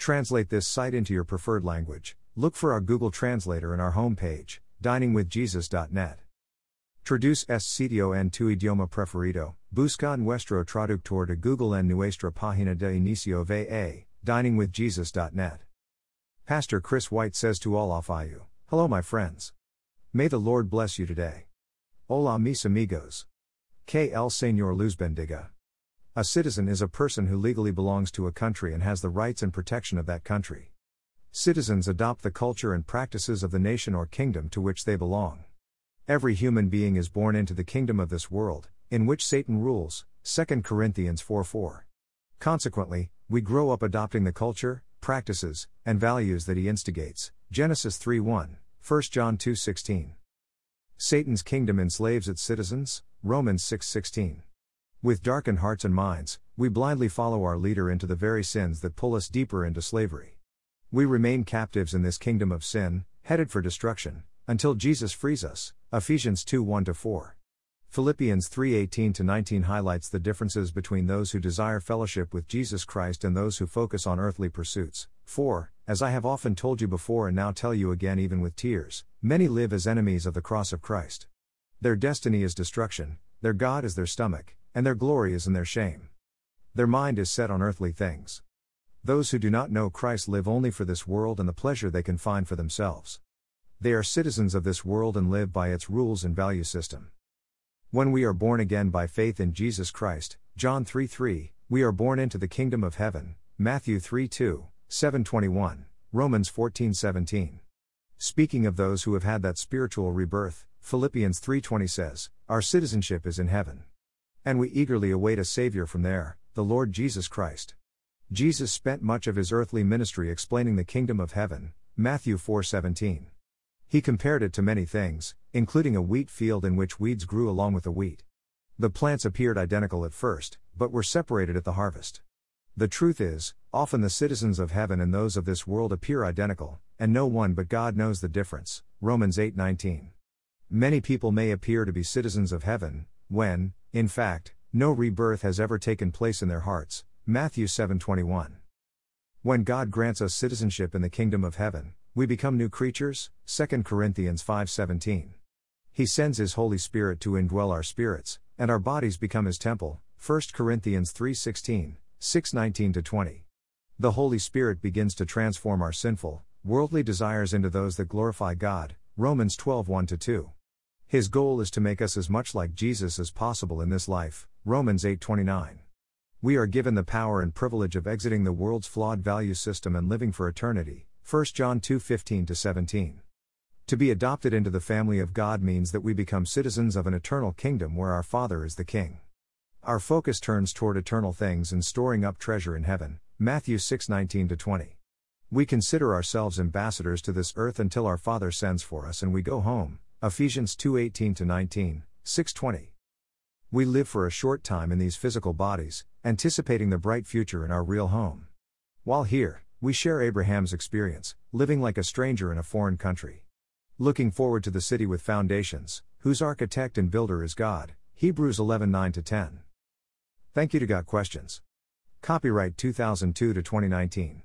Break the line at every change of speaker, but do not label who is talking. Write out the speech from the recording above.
Translate this site into your preferred language. Look for our Google Translator in our homepage, diningwithjesus.net. Traduce este sitio en tu idioma preferido. Busca nuestro traductor de Google en nuestra página de inicio va, diningwithjesus.net. Pastor Chris White says to all of you, Hello, my friends. May the Lord bless you today. Hola, mis amigos. Que el Señor luz bendiga. A citizen is a person who legally belongs to a country and has the rights and protection of that country. Citizens adopt the culture and practices of the nation or kingdom to which they belong. Every human being is born into the kingdom of this world, in which Satan rules. 2 Corinthians 4 4. Consequently, we grow up adopting the culture, practices, and values that he instigates. Genesis 3 1, 1 John 2 16. Satan's kingdom enslaves its citizens. Romans 6 16. With darkened hearts and minds, we blindly follow our leader into the very sins that pull us deeper into slavery. We remain captives in this kingdom of sin, headed for destruction, until Jesus frees us. Ephesians 2 1 4. Philippians 3:18 19 highlights the differences between those who desire fellowship with Jesus Christ and those who focus on earthly pursuits. 4. As I have often told you before and now tell you again even with tears, many live as enemies of the cross of Christ. Their destiny is destruction, their God is their stomach, and their glory is in their shame. Their mind is set on earthly things. Those who do not know Christ live only for this world and the pleasure they can find for themselves. They are citizens of this world and live by its rules and value system. When we are born again by faith in Jesus Christ, John 3 3, we are born into the kingdom of heaven, Matthew 3 2, 721, Romans 14 17. Speaking of those who have had that spiritual rebirth, Philippians 3:20 says, "Our citizenship is in heaven." And we eagerly await a Savior from there, the Lord Jesus Christ. Jesus spent much of his earthly ministry explaining the kingdom of heaven, Matthew 4:17. He compared it to many things, including a wheat field in which weeds grew along with the wheat. The plants appeared identical at first, but were separated at the harvest. The truth is, often the citizens of heaven and those of this world appear identical, and no one but God knows the difference. Romans 8:19. Many people may appear to be citizens of heaven, when, in fact, no rebirth has ever taken place in their hearts. Matthew 7:21. When God grants us citizenship in the kingdom of heaven, we become new creatures. 2 Corinthians 5:17. He sends his Holy Spirit to indwell our spirits, and our bodies become his temple. 1 Corinthians 3:16, 6:19 20. The Holy Spirit begins to transform our sinful, worldly desires into those that glorify God. Romans 12:1 2. His goal is to make us as much like Jesus as possible in this life. Romans 8:29. We are given the power and privilege of exiting the world's flawed value system and living for eternity. 1 John 2:15 17. To be adopted into the family of God means that we become citizens of an eternal kingdom where our Father is the King. Our focus turns toward eternal things and storing up treasure in heaven. Matthew 6:19 20. We consider ourselves ambassadors to this earth until our Father sends for us and we go home. Ephesians 2:18 to 19, 6:20. We live for a short time in these physical bodies, anticipating the bright future in our real home. While here, we share Abraham's experience, living like a stranger in a foreign country. Looking forward to the city with foundations, whose architect and builder is God. Hebrews 11:9 to 10. Thank you to Got Questions. Copyright 2002 to 2019.